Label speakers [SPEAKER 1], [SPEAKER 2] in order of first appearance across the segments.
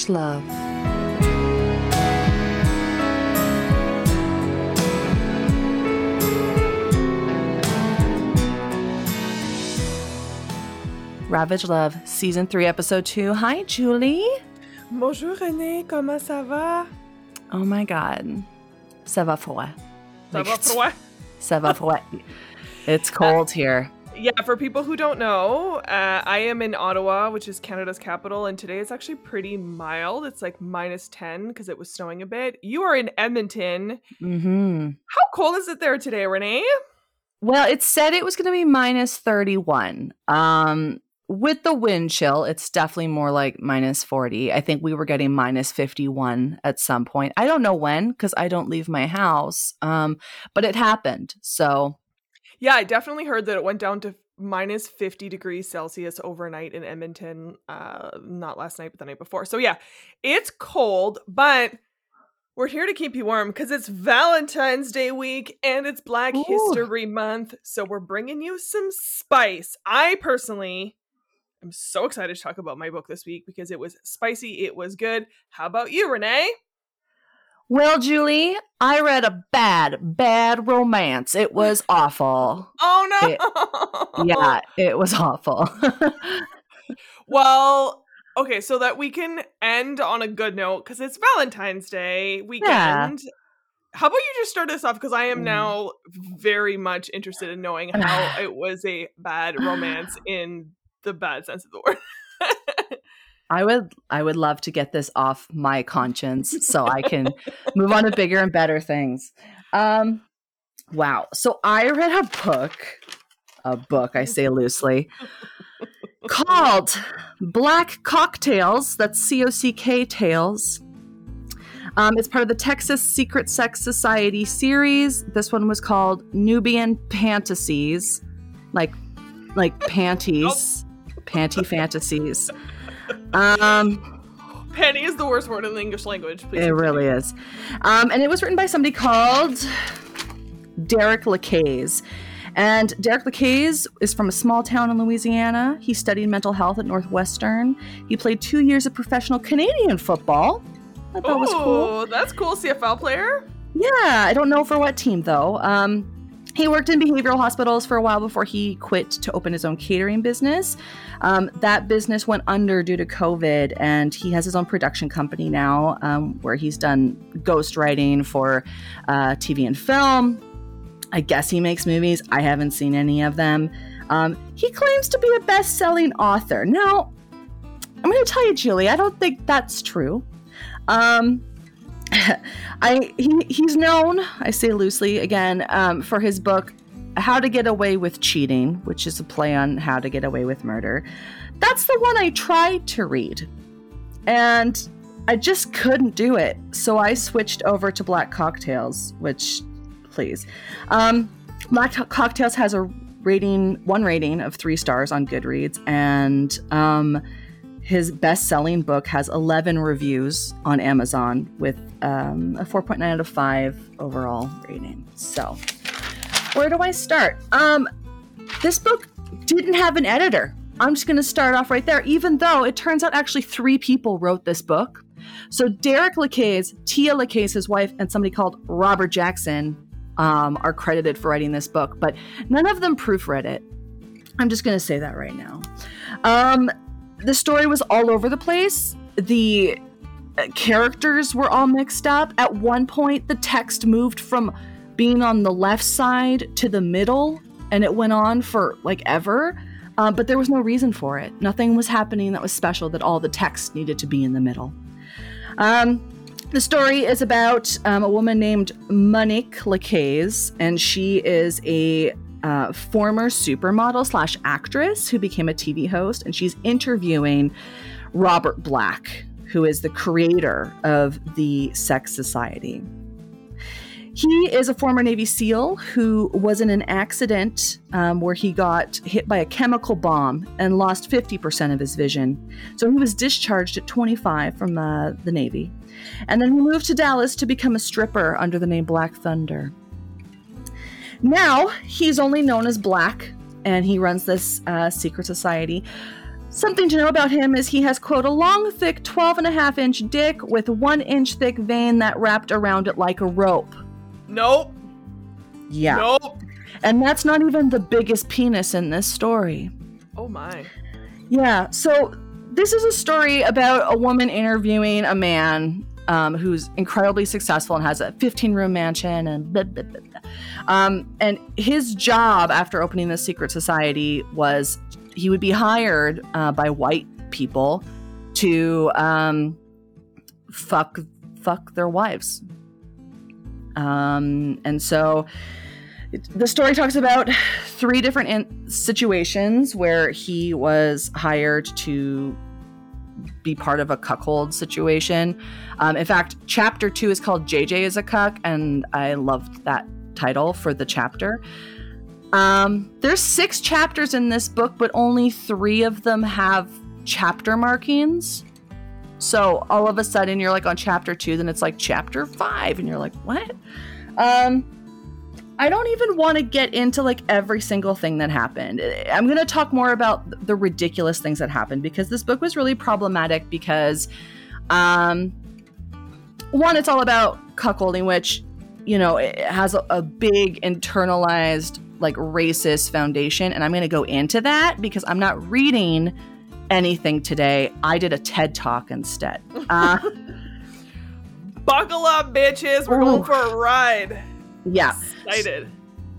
[SPEAKER 1] Ravage Love. Ravage Love, Season 3, Episode 2. Hi, Julie.
[SPEAKER 2] Bonjour René, comment ça va?
[SPEAKER 1] Oh my god. Ça va froid.
[SPEAKER 2] Ça va froid?
[SPEAKER 1] Ça va froid. It's cold here.
[SPEAKER 2] Yeah, for people who don't know, uh, I am in Ottawa, which is Canada's capital, and today it's actually pretty mild. It's like minus 10 because it was snowing a bit. You are in Edmonton.
[SPEAKER 1] Mm-hmm.
[SPEAKER 2] How cold is it there today, Renee?
[SPEAKER 1] Well, it said it was going to be minus 31. Um, with the wind chill, it's definitely more like minus 40. I think we were getting minus 51 at some point. I don't know when because I don't leave my house, um, but it happened. So,
[SPEAKER 2] Yeah, I definitely heard that it went down to minus 50 degrees Celsius overnight in Edmonton. Uh, not last night, but the night before. So, yeah, it's cold, but we're here to keep you warm because it's Valentine's Day week and it's Black
[SPEAKER 1] Ooh.
[SPEAKER 2] History Month. So, we're bringing you some spice. I personally am so excited to talk about my book this week because it was spicy, it was good. How about you, Renee?
[SPEAKER 1] Well, Julie, I read a bad, bad romance. It was awful.
[SPEAKER 2] Oh, no.
[SPEAKER 1] Yeah, it was awful.
[SPEAKER 2] Well, okay, so that we can end on a good note because it's Valentine's Day weekend.
[SPEAKER 1] Yeah.
[SPEAKER 2] How about you just start us off because I am
[SPEAKER 1] Mm.
[SPEAKER 2] now very much interested in knowing how it was a bad romance in the bad sense of the word.
[SPEAKER 1] I would I would love to get this off my conscience so I can move on to bigger and better things. Um wow. So I read a book, a book I say loosely, called Black Cocktails, that's C O C K Tales. Um, it's part of the Texas Secret Sex Society series. This one was called Nubian Fantasies, like like panties, panty fantasies. Um,
[SPEAKER 2] Penny is the worst word in the English language. Please
[SPEAKER 1] it really is. Um, and it was written by somebody called Derek Lacaze. And Derek Lacaze is from a small town in Louisiana. He studied mental health at Northwestern. He played two years of professional Canadian football. I thought was cool.
[SPEAKER 2] That's cool. CFL player.
[SPEAKER 1] Yeah, I don't know for what team though. Um, he worked in behavioral hospitals for a while before he quit to open his own catering business. Um, that business went under due to COVID, and he has his own production company now um, where he's done ghostwriting for uh, TV and film. I guess he makes movies. I haven't seen any of them. Um, he claims to be a best selling author. Now, I'm going to tell you, Julie, I don't think that's true. Um, I he, he's known, I say loosely again, um, for his book "How to Get Away with Cheating," which is a play on how to get away with murder. That's the one I tried to read, and I just couldn't do it. So I switched over to Black Cocktails, which, please, um, Black Co- Cocktails has a rating, one rating of three stars on Goodreads, and um, his best-selling book has 11 reviews on Amazon with um, a 4.9 out of 5 overall rating. So, where do I start? Um, this book didn't have an editor. I'm just going to start off right there, even though it turns out actually three people wrote this book. So, Derek Lacaze, Tia Lacaze, his wife, and somebody called Robert Jackson um, are credited for writing this book, but none of them proofread it. I'm just going to say that right now. Um, the story was all over the place. The uh, characters were all mixed up. At one point, the text moved from being on the left side to the middle, and it went on for like ever. Uh, but there was no reason for it. Nothing was happening that was special that all the text needed to be in the middle. Um, the story is about um, a woman named Monique Lacaze, and she is a uh, former supermodel slash actress who became a TV host, and she's interviewing Robert Black, who is the creator of the Sex Society. He is a former Navy SEAL who was in an accident um, where he got hit by a chemical bomb and lost 50% of his vision. So he was discharged at 25 from uh, the Navy. And then he moved to Dallas to become a stripper under the name Black Thunder. Now he's only known as Black, and he runs this uh, secret society. Something to know about him is he has, quote, a long, thick 12 and a half inch dick with one inch thick vein that wrapped around it like a rope.
[SPEAKER 2] Nope.
[SPEAKER 1] Yeah.
[SPEAKER 2] Nope.
[SPEAKER 1] And that's not even the biggest penis in this story.
[SPEAKER 2] Oh my.
[SPEAKER 1] Yeah. So this is a story about a woman interviewing a man um, who's incredibly successful and has a 15 room mansion and blah, blah, blah. Um, and his job after opening the secret society was he would be hired uh, by white people to um, fuck fuck their wives. Um, and so the story talks about three different in- situations where he was hired to be part of a cuckold situation. Um, in fact, chapter two is called JJ is a cuck, and I loved that title for the chapter. Um, there's six chapters in this book, but only three of them have chapter markings. So all of a sudden you're like on chapter two, then it's like chapter five, and you're like, what? Um, I don't even want to get into like every single thing that happened. I'm going to talk more about the ridiculous things that happened because this book was really problematic because, um, one, it's all about cuckolding, which, you know, it has a, a big internalized like racist foundation. And I'm going to go into that because I'm not reading anything today. I did a TED talk instead. Uh,
[SPEAKER 2] Buckle up, bitches. We're going for a ride.
[SPEAKER 1] yeah.
[SPEAKER 2] Excited.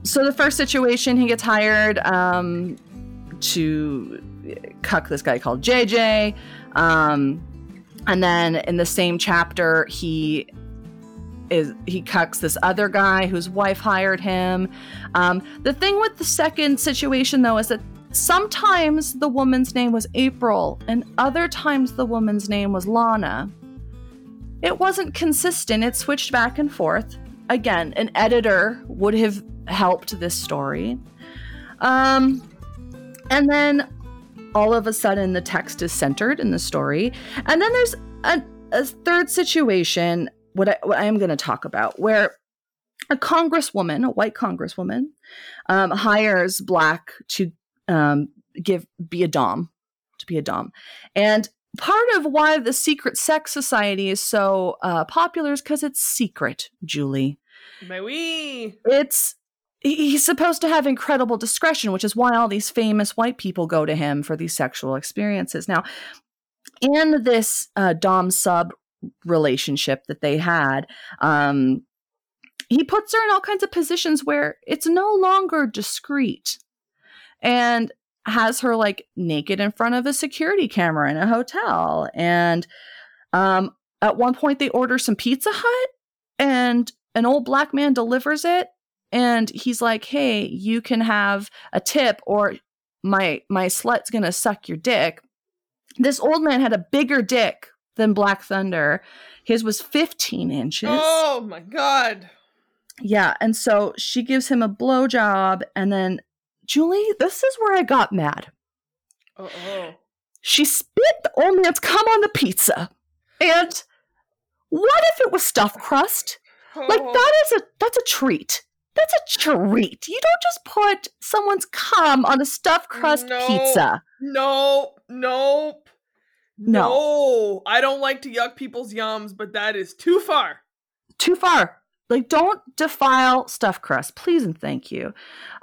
[SPEAKER 1] So the first situation, he gets hired um, to cuck this guy called JJ. Um, and then in the same chapter, he is he cucks this other guy whose wife hired him. Um, the thing with the second situation, though, is that sometimes the woman's name was April, and other times the woman's name was Lana. It wasn't consistent. It switched back and forth. Again, an editor would have helped this story. Um, and then all of a sudden, the text is centered in the story. And then there's a, a third situation, what I, what I am going to talk about, where a congresswoman, a white congresswoman, um, hires Black to um, give be a dom, to be a dom, and part of why the secret sex society is so uh, popular is because it's secret, Julie.
[SPEAKER 2] May we?
[SPEAKER 1] It's he's supposed to have incredible discretion, which is why all these famous white people go to him for these sexual experiences. Now, in this uh, dom sub relationship that they had, um, he puts her in all kinds of positions where it's no longer discreet, and has her like naked in front of a security camera in a hotel, and um, at one point they order some Pizza Hut, and an old black man delivers it and he's like hey you can have a tip or my my slut's gonna suck your dick. This old man had a bigger dick than black thunder his was 15 inches
[SPEAKER 2] Oh my god.
[SPEAKER 1] yeah and so she gives him a blowjob and then julie this is where i got mad
[SPEAKER 2] Uh oh.
[SPEAKER 1] she spit the old man's cum on the pizza and what if it was stuffed crust like
[SPEAKER 2] Oh.
[SPEAKER 1] that is a that's a treat. That's a treat. You don't just put someone's cum on a stuffed crust
[SPEAKER 2] No.
[SPEAKER 1] pizza.
[SPEAKER 2] Nope. Nope.
[SPEAKER 1] No.
[SPEAKER 2] No. I don't like to yuck people's yums, but that is too far.
[SPEAKER 1] Too far. Like don't defile stuff crust, please and thank you.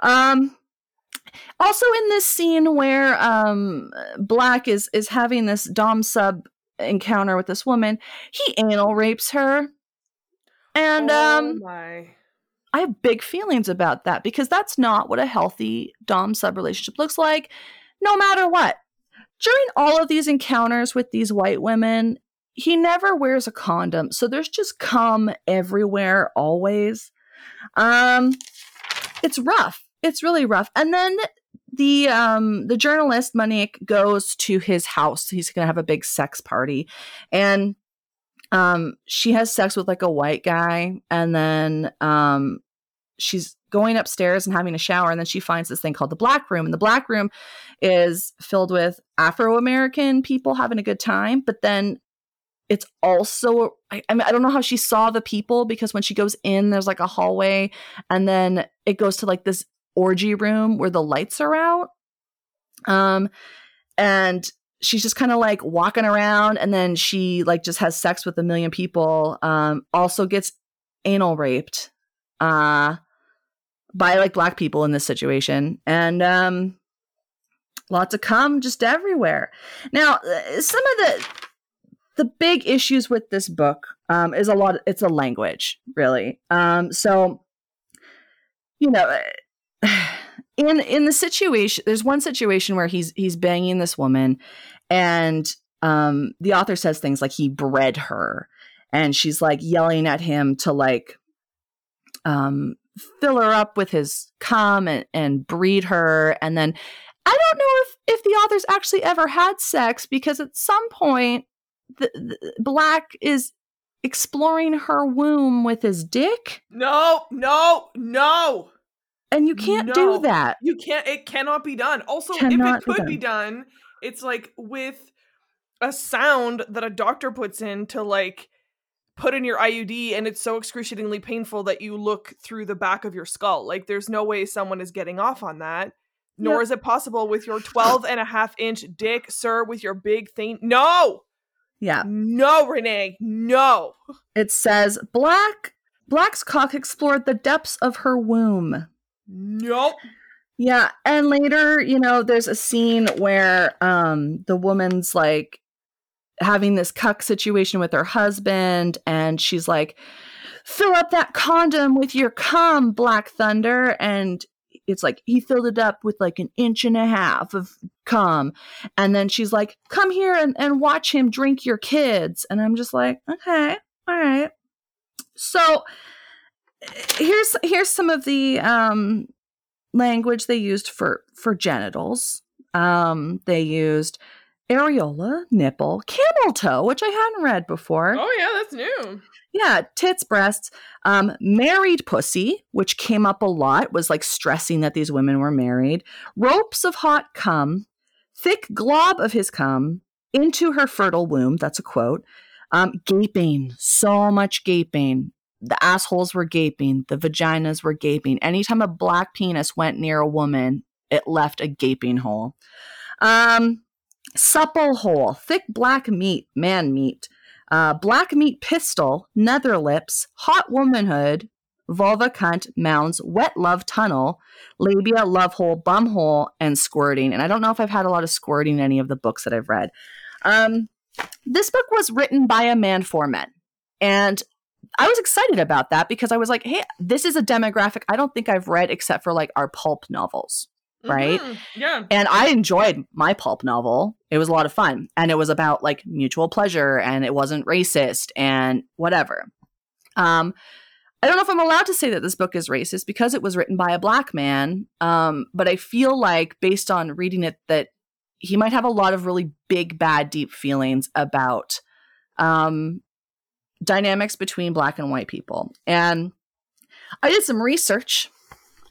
[SPEAKER 1] Um also in this scene where um Black is is having this dom sub encounter with this woman, he anal rapes her. And
[SPEAKER 2] oh
[SPEAKER 1] um
[SPEAKER 2] my.
[SPEAKER 1] I have big feelings about that because that's not what a healthy Dom sub relationship looks like, no matter what. During all of these encounters with these white women, he never wears a condom, so there's just cum everywhere, always. Um, it's rough. It's really rough. And then the um the journalist Monique goes to his house. He's gonna have a big sex party, and um she has sex with like a white guy and then um she's going upstairs and having a shower and then she finds this thing called the black room and the black room is filled with afro-american people having a good time but then it's also I, I mean i don't know how she saw the people because when she goes in there's like a hallway and then it goes to like this orgy room where the lights are out. Um and she's just kind of like walking around and then she like just has sex with a million people um also gets anal raped uh by like black people in this situation. And um lots of cum just everywhere. Now uh, some of the the big issues with this book um is a lot it's a language really. Um so you know in in the situation there's one situation where he's he's banging this woman and um the author says things like he bred her. And she's like yelling at him to like um fill her up with his cum and, and breed her and then i don't know if if the author's actually ever had sex because at some point the, the black is exploring her womb with his dick
[SPEAKER 2] No, no, no.
[SPEAKER 1] and you can't
[SPEAKER 2] No.
[SPEAKER 1] do that
[SPEAKER 2] You can't it cannot be done. Also,
[SPEAKER 1] Cannot
[SPEAKER 2] if it could be done, it's like with a sound that a doctor puts in to like put in your IUD and it's so excruciatingly painful that you look through the back of your skull. Like there's no way someone is getting off on that. Nor
[SPEAKER 1] Yep.
[SPEAKER 2] is it possible with your 12 and a half inch dick, sir, with your big thing. No!
[SPEAKER 1] yeah
[SPEAKER 2] No, Renee. No.
[SPEAKER 1] it says black black's cock explored the depths of her womb
[SPEAKER 2] Nope.
[SPEAKER 1] Yeah, and later, you know, there's a scene where um the woman's like having this cuck situation with her husband and she's like fill up that condom with your cum, Black Thunder. And it's like he filled it up with like an inch and a half of cum. And then she's like come here and, and watch him drink your kids. And i'm just like okay all right. So here's here's some of the um language they used for for genitals. Um, they used areola, nipple, camel toe, which I hadn't read before.
[SPEAKER 2] Oh, yeah, that's new.
[SPEAKER 1] Yeah, tits, breasts, um, married pussy, which came up a lot, was like stressing that these women were married. Ropes of hot cum, thick glob of his cum into her fertile womb. That's a quote. Um, gaping, so much gaping. The assholes were gaping, the vaginas were gaping. Anytime a black penis went near a woman, it left a gaping hole. Um, supple hole, thick black meat, man meat uh, black meat pistol, nether lips, hot womanhood, vulva cunt, mounds, wet love tunnel, labia, love hole, bum hole, and squirting. And I don't know if I've had a lot of squirting in any of the books that I've read. Um, this book was written by a man for men. And I was excited about that because I was like, hey, this is a demographic I don't think I've read except for like our pulp novels right?
[SPEAKER 2] Mhm, Yeah.
[SPEAKER 1] and I enjoyed my pulp novel. It was a lot of fun. And it was about like mutual pleasure and it wasn't racist and whatever. Um I don't know if I'm allowed to say that this book is racist because it was written by a black man. Um, but I feel like based on reading it that he might have a lot of really big, bad, deep feelings about um dynamics between black and white people. And I did some research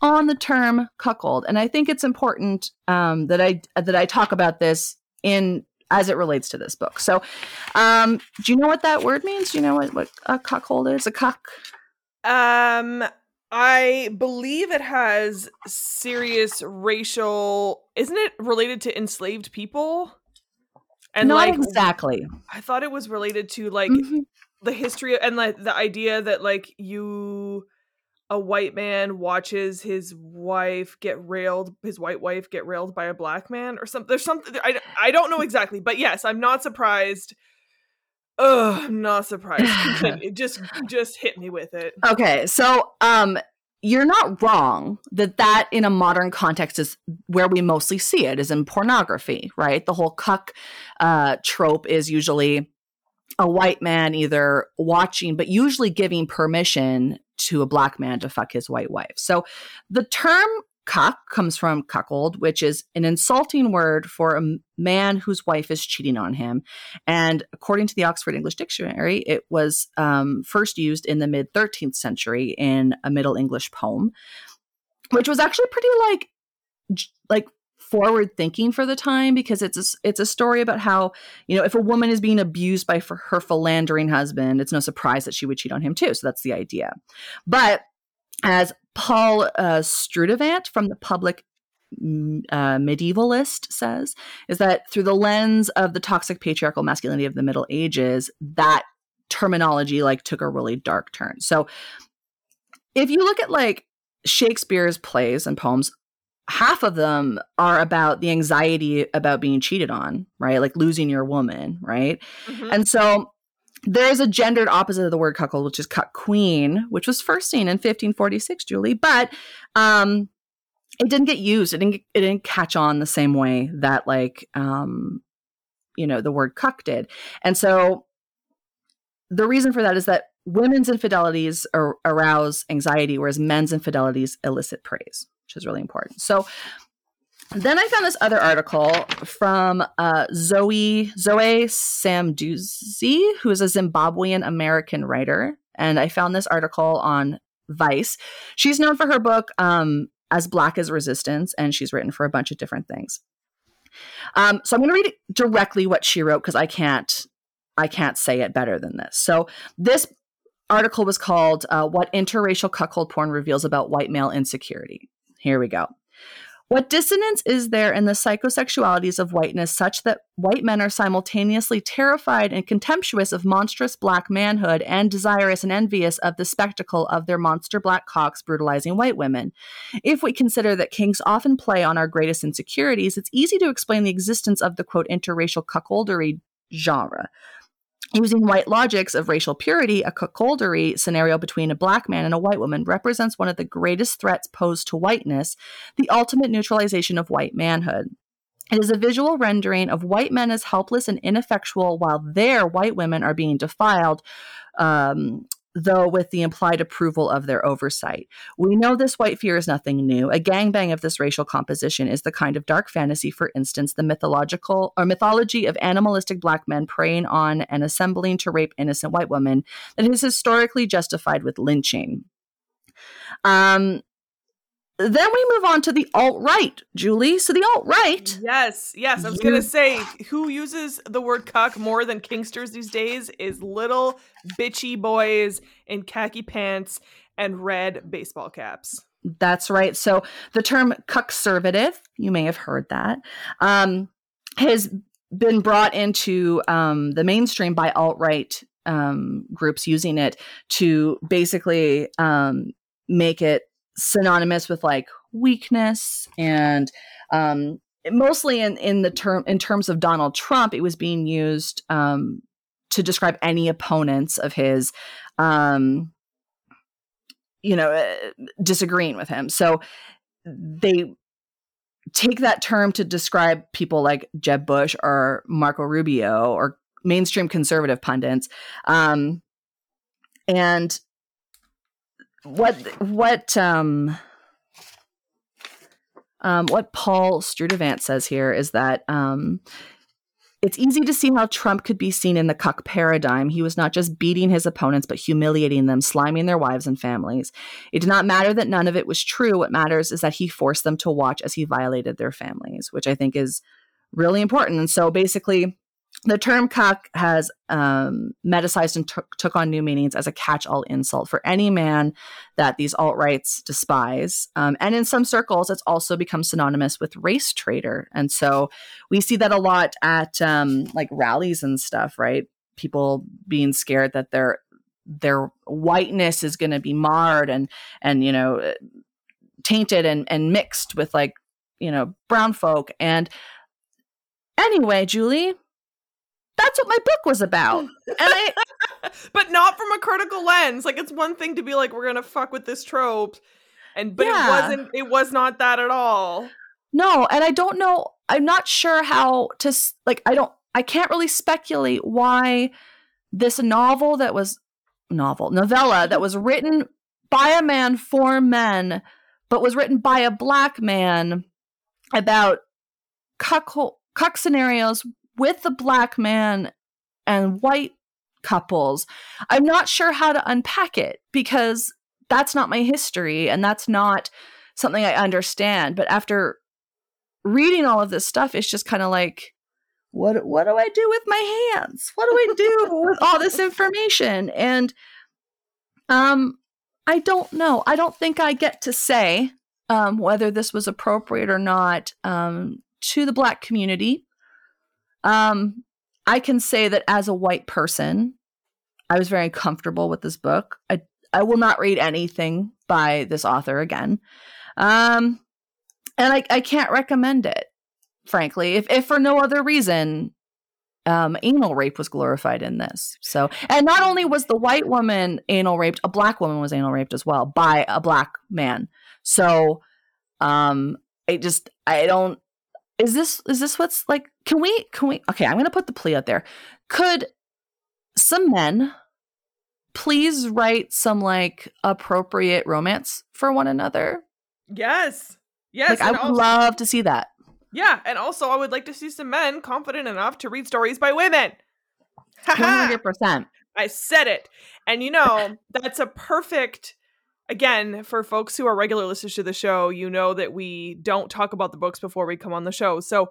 [SPEAKER 1] on the term cuckold, and I think it's important um, that I that I talk about this in as it relates to this book. So, um, do you know what that word means? Do you know what what a cuckold is? A cuck.
[SPEAKER 2] Um, I believe it has serious racial. Isn't it related to enslaved people? And
[SPEAKER 1] Not
[SPEAKER 2] like,
[SPEAKER 1] exactly.
[SPEAKER 2] I thought it was related to like
[SPEAKER 1] Mhm.
[SPEAKER 2] the history and like the idea that like you, a white man watches his wife get railed, his white wife get railed by a black man or something. There's something I I don't know exactly, but yes, I'm not surprised. Ugh, I'm not surprised. Continue. just just hit me with it.
[SPEAKER 1] Okay, so um, you're not wrong that that in a modern context is where we mostly see it is in pornography, right? The whole cuck uh, trope is usually a white man either watching, but usually giving permission to a black man to fuck his white wife. So the term cuck comes from cuckold, which is an insulting word for a man whose wife is cheating on him. And according to the Oxford English Dictionary, it was um, first used in the mid 13th century in a Middle English poem, which was actually pretty like like forward thinking for the time because it's a, it's a story about how you know if a woman is being abused by her philandering husband, it's no surprise that she would cheat on him too. So that's the idea. But as Paul uh, Sturtevant from the Public uh, medievalist says is that through the lens of the toxic patriarchal masculinity of the Middle Ages, that terminology like took a really dark turn. So if you look at like Shakespeare's plays and poems, half of them are about the anxiety about being cheated on, right? Like losing your woman, right? Mm-hmm. And so there's a gendered opposite of the word cuckold, which is cuckquean, which was first seen in 1546, Julie, but um, it didn't get used. It didn't. It didn't catch on the same way that like um, you know the word cuck did. And so the reason for that is that women's infidelities ar- arouse anxiety, whereas men's infidelities elicit praise, which is really important. So then I found this other article from uh, Zoe Zoe Samudzi, who is a Zimbabwean American writer, and I found this article on Vice. She's known for her book um, "As Black as Resistance," and she's written for a bunch of different things. Um, so I'm going to read directly what she wrote because I can't I can't say it better than this. So this article was called uh, "What Interracial Cuckold Porn Reveals About White Male Insecurity." Here we go. What dissonance is there in the psychosexualities of whiteness such that white men are simultaneously terrified and contemptuous of monstrous black manhood and desirous and envious of the spectacle of their monster black cocks brutalizing white women? If we consider that kinks often play on our greatest insecurities, it's easy to explain the existence of the quote interracial cuckoldery genre. Using white logics of racial purity, a cuckoldery scenario between a black man and a white woman represents one of the greatest threats posed to whiteness, the ultimate neutralization of white manhood. It is a visual rendering of white men as helpless and ineffectual while their white women are being defiled, um, though with the implied approval of their oversight. We know this white fear is nothing new. A gangbang of this racial composition is the kind of dark fantasy, for instance, the mythological or mythology of animalistic black men preying on and assembling to rape innocent white women that is historically justified with lynching. Um, then we move on to the alt right, Julie. So the alt right.
[SPEAKER 2] Yes, yes. I was going to say who uses the word cuck more than Kinksters these days is little bitchy boys in khaki pants and red baseball caps.
[SPEAKER 1] That's right. So the term cuckservative, you may have heard that, um, has been brought into um, the mainstream by alt right um, groups using it to basically um, make it synonymous with like weakness and um, mostly in in the term in terms of Donald Trump, it was being used um, to describe any opponents of his, um, you know, uh, disagreeing with him. So they take that term to describe people like Jeb Bush or Marco Rubio or mainstream conservative pundits. Um, and what what um um what Paul Sturtevant says here is that um it's easy to see how Trump could be seen in the cuck paradigm. He was not just beating his opponents, but humiliating them, sliming their wives and families. It did not matter that none of it was true. What matters is that he forced them to watch as he violated their families, which I think is really important. And so basically, the term cuck has um, metasized and t- took on new meanings as a catch-all insult for any man that these alt-rights despise. Um, and in some circles it's also become synonymous with race traitor. And so we see that a lot at um, like rallies and stuff right? People being scared that their their whiteness is going to be marred and and you know tainted and and mixed with like you know brown folk. And anyway julie that's what my book was about. And I
[SPEAKER 2] but not from a critical lens. Like it's one thing to be like we're going to fuck with this trope and but yeah. it wasn't it was not that at all.
[SPEAKER 1] No, and I don't know I'm not sure how to like I don't I can't really speculate why this novel that was novel novella that was written by a man for men but was written by a black man about cuck, cuck scenarios with the black man and white couples, I'm not sure how to unpack it because that's not my history and that's not something I understand. But after reading all of this stuff, it's just kind of like, what what do I do with my hands? What do I do with all this information? And um I don't know. I don't think I get to say um, whether this was appropriate or not um, to the Black community. Um, I can say that as a white person, I was very comfortable with this book. I I will not read anything by this author again. Um, and I, I can't recommend it, frankly, if, if for no other reason. Um, anal rape was glorified in this. So, and not only was the white woman anal raped, a black woman was anal raped as well by a black man. So, um, I just, I don't, is this, is this what's like, can we, can we, okay, I'm going to put the plea out there. Could some men please write some like appropriate romance for one another?
[SPEAKER 2] Yes. Yes.
[SPEAKER 1] Like I would also, love to see that.
[SPEAKER 2] Yeah, and also I would like to see some men confident enough to read stories by women.
[SPEAKER 1] One hundred percent.
[SPEAKER 2] I said it, and you know that's a perfect. Again, for folks who are regular listeners to the show, you know that we don't talk about the books before we come on the show. So,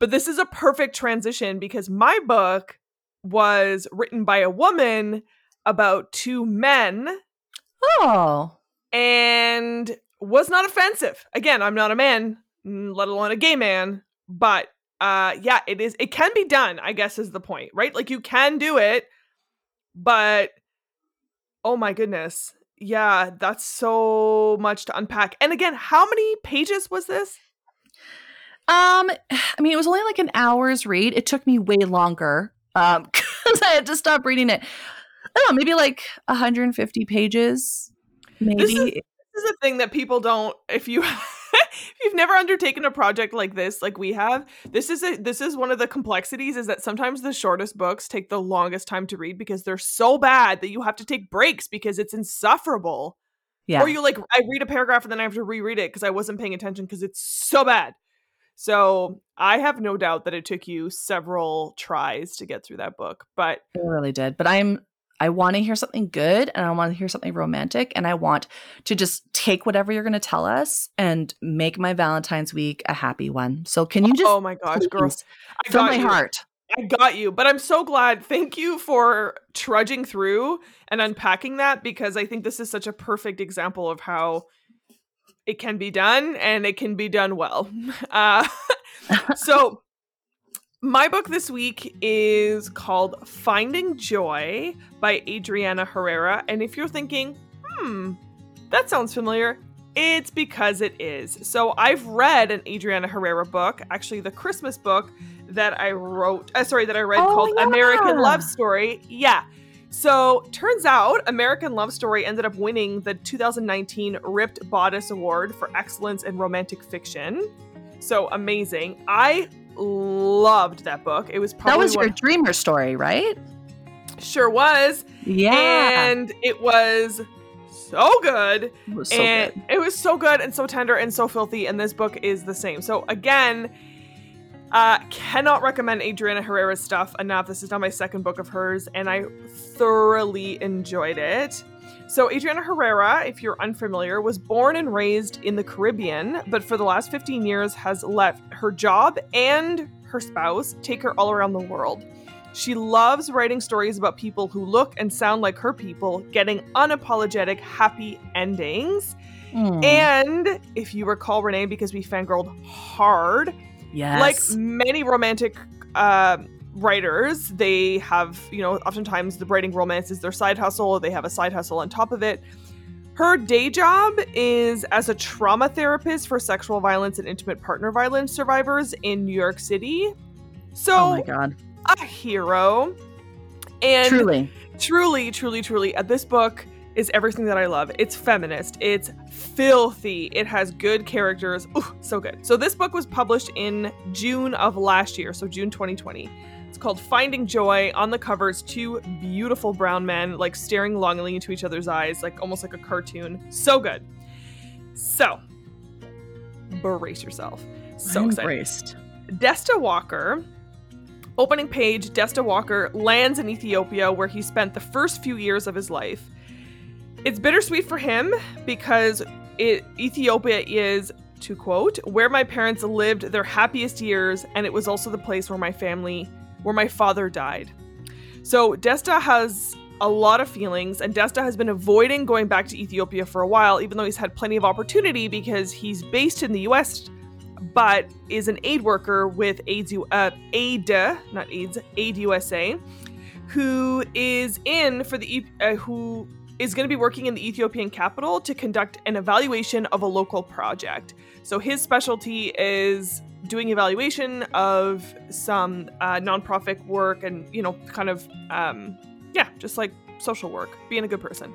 [SPEAKER 2] but this is a perfect transition because my book was written by a woman about two men.
[SPEAKER 1] Oh.
[SPEAKER 2] And was not offensive. Again, I'm not a man, let alone a gay man, but uh yeah, it is it can be done, I guess is the point, right? Like you can do it, but oh my goodness. Yeah, that's so much to unpack. And again, how many pages was this?
[SPEAKER 1] Um, I mean, it was only like an hour's read. It took me way longer um because I had to stop reading it. I don't know, maybe like 150 pages. Maybe
[SPEAKER 2] this is, this is a thing that people don't. If you you've never undertaken a project like this like we have this is a this is one of the complexities is that sometimes the shortest books take the longest time to read because they're so bad that you have to take breaks because it's insufferable. Yeah. Or you like i read a paragraph and then i have to reread it because i wasn't paying attention because it's so bad. So i have no doubt that it took you several tries to get through that book but
[SPEAKER 1] it really did but i'm I want to hear something good and I want to hear something romantic and I want to just take whatever you're going to tell us and make my Valentine's week a happy one. So can you just
[SPEAKER 2] Oh my gosh, girls.
[SPEAKER 1] Fill my you. heart.
[SPEAKER 2] I got you, but I'm so glad. Thank you for trudging through and unpacking that because I think this is such a perfect example of how it can be done and it can be done well. Uh, so my book this week is called Finding Joy by Adriana Herrera. And if you're thinking, hmm, that sounds familiar, it's because it is. So I've read an Adriana Herrera book, actually the Christmas book that I wrote, uh, sorry, that I read oh, called yeah. American Love Story. Yeah. So turns out American Love Story ended up winning the 2019 Ripped Bodice Award for Excellence in Romantic Fiction. So amazing. I loved that book. It was probably
[SPEAKER 1] that was your dreamer story, right?
[SPEAKER 2] Sure was.
[SPEAKER 1] Yeah,
[SPEAKER 2] and it was so good.
[SPEAKER 1] It was so
[SPEAKER 2] and
[SPEAKER 1] good.
[SPEAKER 2] It was so good and so tender and so filthy. And this book is the same. So again, uh, cannot recommend Adriana Herrera's stuff enough. This is now my second book of hers, and I thoroughly enjoyed it. So, Adriana Herrera, if you're unfamiliar, was born and raised in the Caribbean, but for the last 15 years has left her job and her spouse take her all around the world. She loves writing stories about people who look and sound like her people, getting unapologetic, happy endings. Mm. And if you recall, Renee, because we fangirled hard,
[SPEAKER 1] yes.
[SPEAKER 2] like many romantic uh, writers, they have, you know, oftentimes the writing romance is their side hustle, they have a side hustle on top of it. Her day job is as a trauma therapist for sexual violence and intimate partner violence survivors in New York City. So,
[SPEAKER 1] oh my god,
[SPEAKER 2] a hero. And
[SPEAKER 1] truly,
[SPEAKER 2] truly, truly, truly, uh, this book is everything that I love. It's feminist. It's filthy. It has good characters. Ooh, so good. So this book was published in June of last year, so June 2020. It's called Finding Joy. On the covers, two beautiful brown men like staring longingly into each other's eyes, like almost like a cartoon. So good. So, brace yourself. So
[SPEAKER 1] I'm
[SPEAKER 2] excited.
[SPEAKER 1] Braced.
[SPEAKER 2] Desta Walker, opening page, Desta Walker lands in Ethiopia where he spent the first few years of his life. It's bittersweet for him because it, Ethiopia is, to quote, where my parents lived their happiest years, and it was also the place where my family where my father died. So Desta has a lot of feelings, and Desta has been avoiding going back to Ethiopia for a while, even though he's had plenty of opportunity because he's based in the US, but is an aid worker with AIDS, uh, AID, not AIDS, AID USA, who is in for the uh, who is going to be working in the Ethiopian capital to conduct an evaluation of a local project. So his specialty is doing evaluation of some uh, nonprofit work and you know kind of um, yeah just like social work being a good person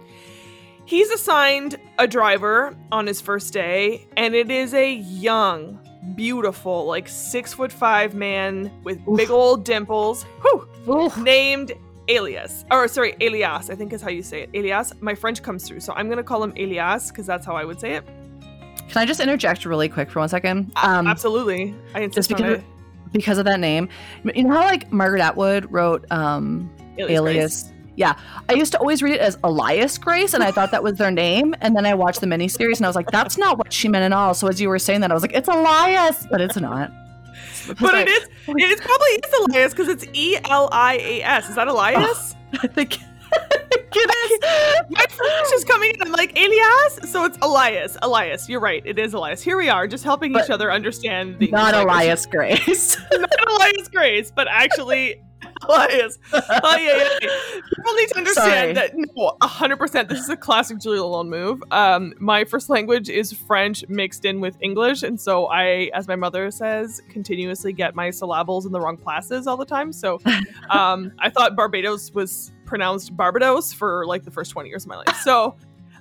[SPEAKER 2] he's assigned a driver on his first day and it is a young beautiful like six foot five man with Oof. big old dimples whew, named Elias, or sorry, Elias, I think is how you say it. Elias. My French comes through, so I'm gonna call him Elias because that's how I would say it.
[SPEAKER 1] Can I just interject really quick for one second?
[SPEAKER 2] Um, Absolutely. I insist
[SPEAKER 1] just because,
[SPEAKER 2] of,
[SPEAKER 1] because of that name. You know how like Margaret Atwood wrote um, Alias. Alias yeah, I used to always read it as Elias Grace, and I thought that was their name. And then I watched the miniseries, and I was like, "That's not what she meant at all." So as you were saying that, I was like, "It's Elias," but it's not.
[SPEAKER 2] but it is. It probably is Elias because it's E L I A S. Is that Elias?
[SPEAKER 1] Oh, I think
[SPEAKER 2] My French is coming in. I'm like, Elias? So it's Elias. Elias. You're right. It is Elias. Here we are, just helping but each other understand
[SPEAKER 1] the Not Elias Grace.
[SPEAKER 2] not Elias Grace, but actually Elias. Oh, yeah, yeah. People need to understand Sorry. that no, 100%. This is a classic Julie Lalonde move. Um, my first language is French mixed in with English. And so I, as my mother says, continuously get my syllables in the wrong places all the time. So um, I thought Barbados was pronounced Barbados for like the first 20 years of my life. So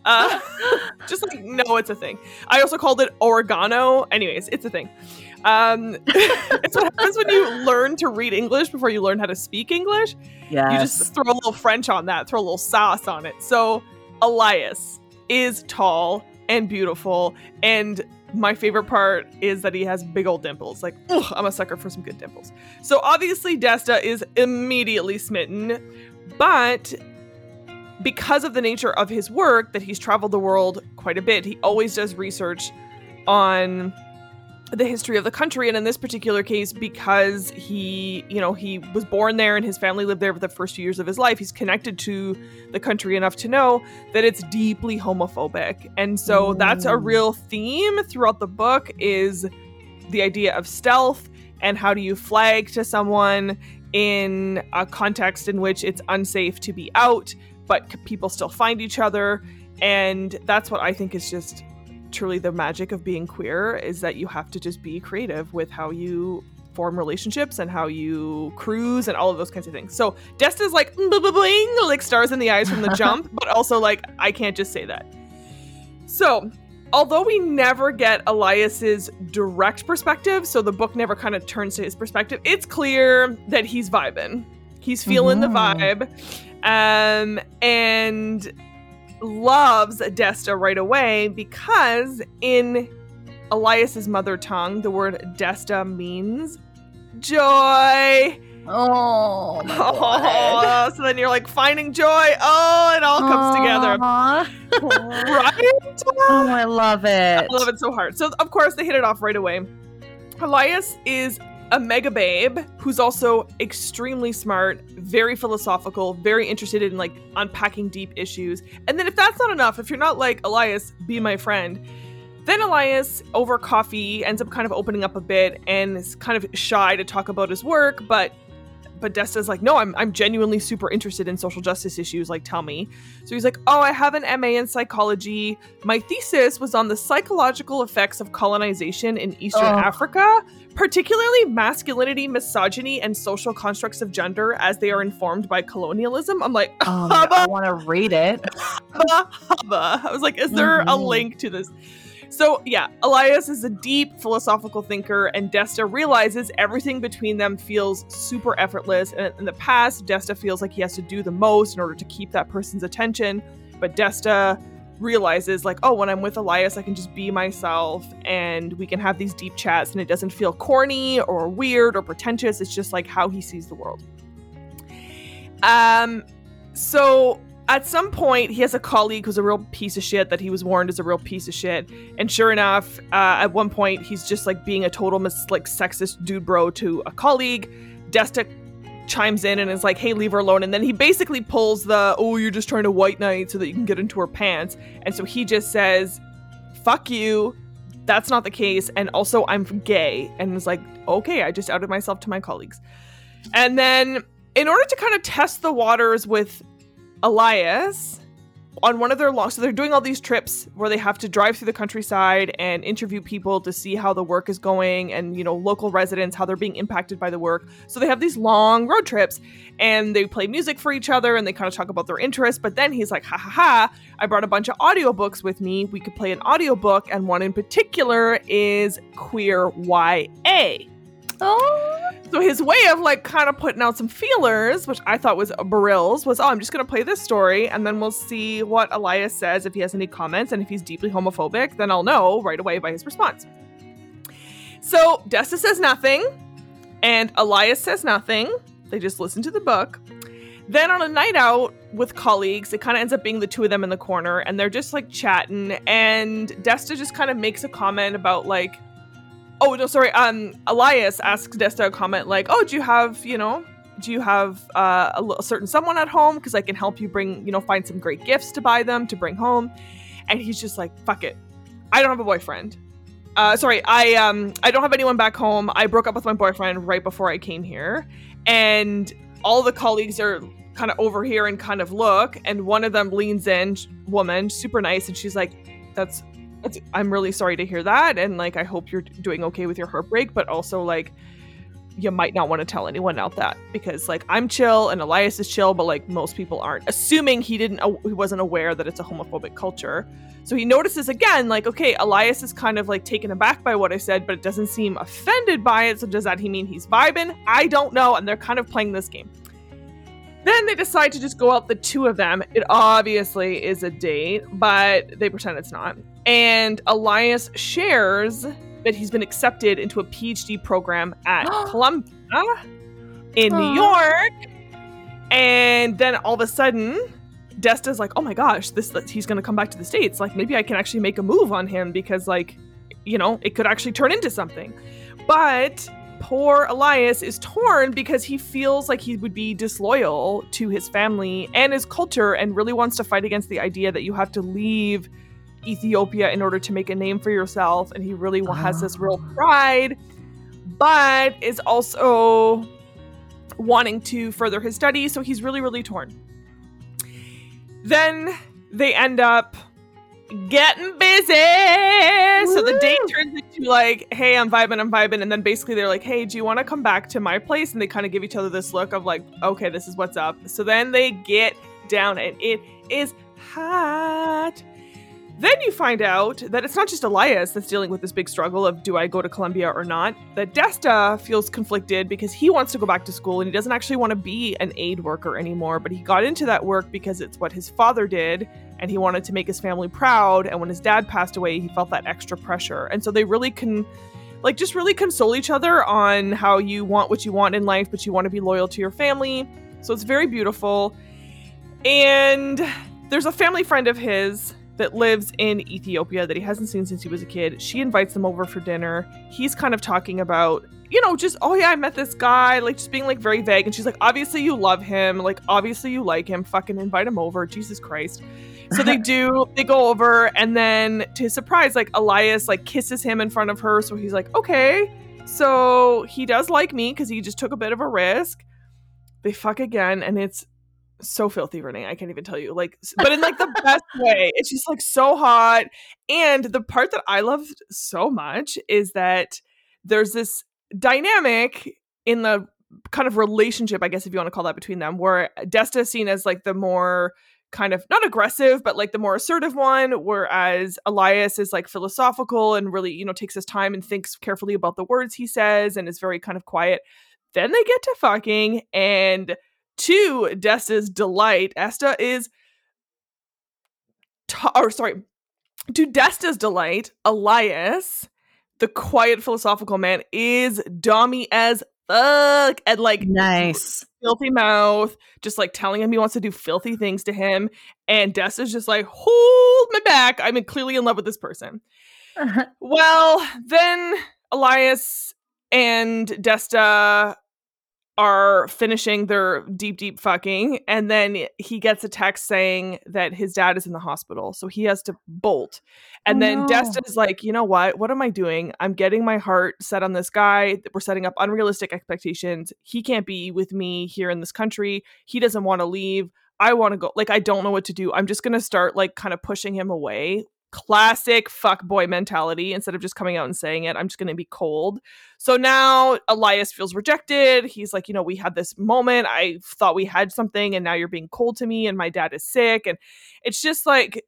[SPEAKER 2] uh, just like, no, it's a thing. I also called it oregano. Anyways, it's a thing. Um, it's what happens when you learn to read English before you learn how to speak English.
[SPEAKER 1] Yeah.
[SPEAKER 2] You just throw a little French on that, throw a little sauce on it. So Elias is tall and beautiful and my favorite part is that he has big old dimples. Like, ugh, I'm a sucker for some good dimples. So obviously, Desta is immediately smitten but because of the nature of his work, that he's traveled the world quite a bit, he always does research on the history of the country. And in this particular case because he you know he was born there and his family lived there for the first few years of his life he's connected to the country enough to know that it's deeply homophobic. And so that's a mm. real theme throughout the book is the idea of stealth and how do you flag to someone in a context in which it's unsafe to be out, but people still find each other. And that's what I think is just truly the magic of being queer is that you have to just be creative with how you form relationships and how you cruise and all of those kinds of things. So Desta's like bling, like stars in the eyes from the jump, but also like I can't just say that. So although we never get Elias's direct perspective, so the book never kind of turns to his perspective, it's clear that he's vibing. He's feeling mm-hmm. the vibe. Um, and loves Desta right away because in Elias's mother tongue, the word Desta means joy.
[SPEAKER 1] Oh, oh
[SPEAKER 2] so then you're like finding joy. Oh, it all comes together. right?
[SPEAKER 1] Oh, I love it.
[SPEAKER 2] I love it so hard. So of course they hit it off right away. Elias is a mega babe who's also extremely smart, very philosophical, very interested in like unpacking deep issues. And then if that's not enough, if you're not like Elias, be my friend. Then Elias, over coffee, ends up kind of opening up a bit and is kind of shy to talk about his work, but but Desta's like, no, I'm, I'm genuinely super interested in social justice issues. Like, tell me. So he's like, oh, I have an MA in psychology. My thesis was on the psychological effects of colonization in Eastern oh. Africa, particularly masculinity, misogyny, and social constructs of gender as they are informed by colonialism. I'm like,
[SPEAKER 1] oh, I want to read it.
[SPEAKER 2] I was like, is there mm-hmm. a link to this? So, yeah, Elias is a deep philosophical thinker, and Desta realizes everything between them feels super effortless. And in the past, Desta feels like he has to do the most in order to keep that person's attention. But Desta realizes, like, oh, when I'm with Elias, I can just be myself and we can have these deep chats, and it doesn't feel corny or weird or pretentious. It's just like how he sees the world. Um, so at some point he has a colleague who's a real piece of shit that he was warned is a real piece of shit and sure enough uh, at one point he's just like being a total mis- like sexist dude bro to a colleague desta chimes in and is like, hey, leave her alone. And then he basically pulls the, oh, you're just trying to white knight so that you can get into her pants. And so he just says, fuck you. That's not the case. And also, I'm gay. And is like, okay, I just outed myself to my colleagues. And then, in order to kind of test the waters with Elias, on one of their long so they're doing all these trips where they have to drive through the countryside and interview people to see how the work is going and you know local residents how they're being impacted by the work. So they have these long road trips and they play music for each other and they kind of talk about their interests but then he's like ha ha ha i brought a bunch of audiobooks with me. We could play an audiobook and one in particular is queer ya
[SPEAKER 1] Oh.
[SPEAKER 2] So his way of like kind of putting out some feelers, which I thought was barills, was oh, I'm just gonna play this story and then we'll see what Elias says if he has any comments, and if he's deeply homophobic, then I'll know right away by his response. So Desta says nothing, and Elias says nothing. They just listen to the book. Then on a night out with colleagues, it kind of ends up being the two of them in the corner, and they're just like chatting. And Desta just kind of makes a comment about like, oh no sorry um elias asks desta a comment like oh do you have you know do you have uh, a, a certain someone at home? Because i can help you bring you know find some great gifts to buy them to bring home. And he's just like fuck it. I don't have a boyfriend. Uh, sorry i um i don't have anyone back home. I broke up with my boyfriend right before i came here. And all the colleagues are kind of over here and kind of look. And one of them leans in woman super nice. And she's like that's I'm really sorry to hear that. And like, I hope you're doing okay with your heartbreak, but also like, you might not want to tell anyone out that because like I'm chill and Elias is chill, but like most people aren't. Assuming he didn't, uh, he wasn't aware that it's a homophobic culture. So he notices again, like, okay, Elias is kind of like taken aback by what I said, but it doesn't seem offended by it. So does that he mean he's vibing? I don't know. And they're kind of playing this game. Then they decide to just go out the two of them. It obviously is a date, but they pretend it's not. And Elias shares that he's been accepted into a PhD program at Columbia in New York. And then all of a sudden, Desta's like, "Oh my gosh, this he's going to come back to the states. Like maybe I can actually make a move on him because like, you know, it could actually turn into something." But poor Elias is torn because he feels like he would be disloyal to his family and his culture and really wants to fight against the idea that you have to leave Ethiopia in order to make a name for yourself. And he really has this real ah. pride, but is also wanting to further his studies. So he's really, really torn. Then they end up getting busy. Woo! So the date turns into like, hey, I'm vibing, I'm vibing. And then basically they're like, hey, do you want to come back to my place? And they kind of give each other this look of like, okay, this is what's up. So then they get down and it is hot. Then you find out that it's not just Elias that's dealing with this big struggle of do I go to Columbia or not. That Desta feels conflicted because he wants to go back to school and he doesn't actually want to be an aid worker anymore, but he got into that work because it's what his father did and he wanted to make his family proud. And when his dad passed away, he felt that extra pressure. And so they really can like just really console each other on how you want what you want in life, but you want to be loyal to your family. So it's very beautiful. And there's a family friend of his that lives in Ethiopia that he hasn't seen since he was a kid. She invites them over for dinner. He's kind of talking about, you know, just, oh yeah, I met this guy, like just being like very vague. And she's like, obviously you love him. Like, obviously you like him. Fucking invite him over. Jesus Christ. So they do, they go over. And then to his surprise, like Elias like kisses him in front of her. So he's like, okay. So he does like me because he just took a bit of a risk. They fuck again. And it's so filthy, Renee. I can't even tell you. Like, but in like the best way. It's just like so hot. And the part that I loved so much is that there's this dynamic in the kind of relationship, I guess, if you want to call that between them, where Desta is seen as like the more kind of not aggressive, but like the more assertive one, whereas Elias is like philosophical and really, you know, takes his time and thinks carefully about the words he says and is very kind of quiet. Then they get to fucking and to Desta's delight, Esta is, t- or sorry, to Desta's delight, Elias, the quiet philosophical man, is dommy as fuck and like
[SPEAKER 1] nice
[SPEAKER 2] filthy mouth, just like telling him he wants to do filthy things to him. And Desta's just like, hold my back. I'm clearly in love with this person. Uh-huh. well, then Elias and Desta are finishing their deep, deep fucking, and then he gets a text saying that his dad is in the hospital, so he has to bolt. And
[SPEAKER 1] Oh,
[SPEAKER 2] then
[SPEAKER 1] no.
[SPEAKER 2] Desta's like, you know what? What am I doing? I'm getting my heart set on this guy. We're setting up unrealistic expectations. He can't be with me here in this country. He doesn't want to leave. I want to go. Like, I don't know what to do. I'm just gonna start like kind of pushing him away. Classic fuck boy mentality. Instead of just coming out and saying it, I'm just gonna be cold. So now Elias feels rejected. He's like, you know, we had this moment. I thought we had something, and now you're being cold to me, and my dad is sick. And it's just like,